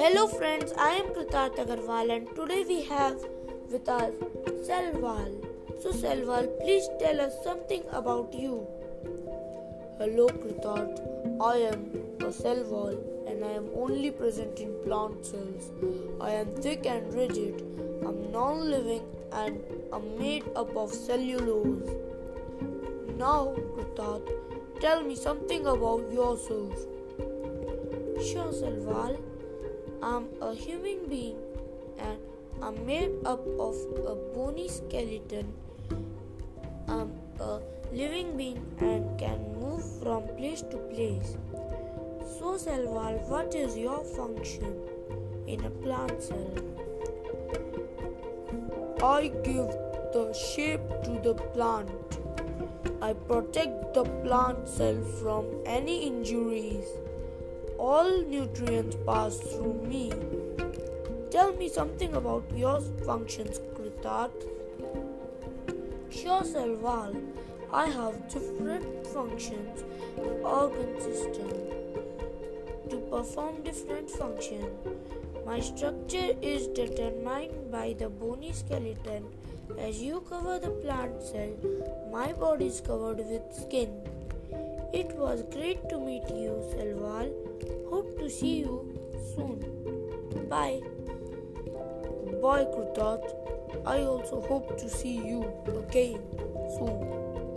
Hello friends, I am Kritarth Agarwal and today we have with us Cell Wall. So Cell Wall, please tell us something about you. Hello Kritarth, I am a cell wall and I am only present in plant cells. I am thick and rigid. I'm non-living and I'm made up of cellulose. Now Kritarth, tell me something about yourself. Sure Cell Wall. I'm a human being and I'm made up of a bony skeleton. I'm a living being and can move from place to place. So, Cell Wall, what is your function in a plant cell? I give the shape to the plant. I protect the plant cell from any injuries all nutrients pass through me. Tell me something about your functions, Kritarth. Sure, Cell Wall. I have different functions, the organ system to perform different functions. My structure is determined by the bony skeleton. As you cover the plant cell, my body is covered with skin. It was great to meet you, Cell Wall. See you soon. Bye. Bye, Kritarth. I also hope to see you again soon.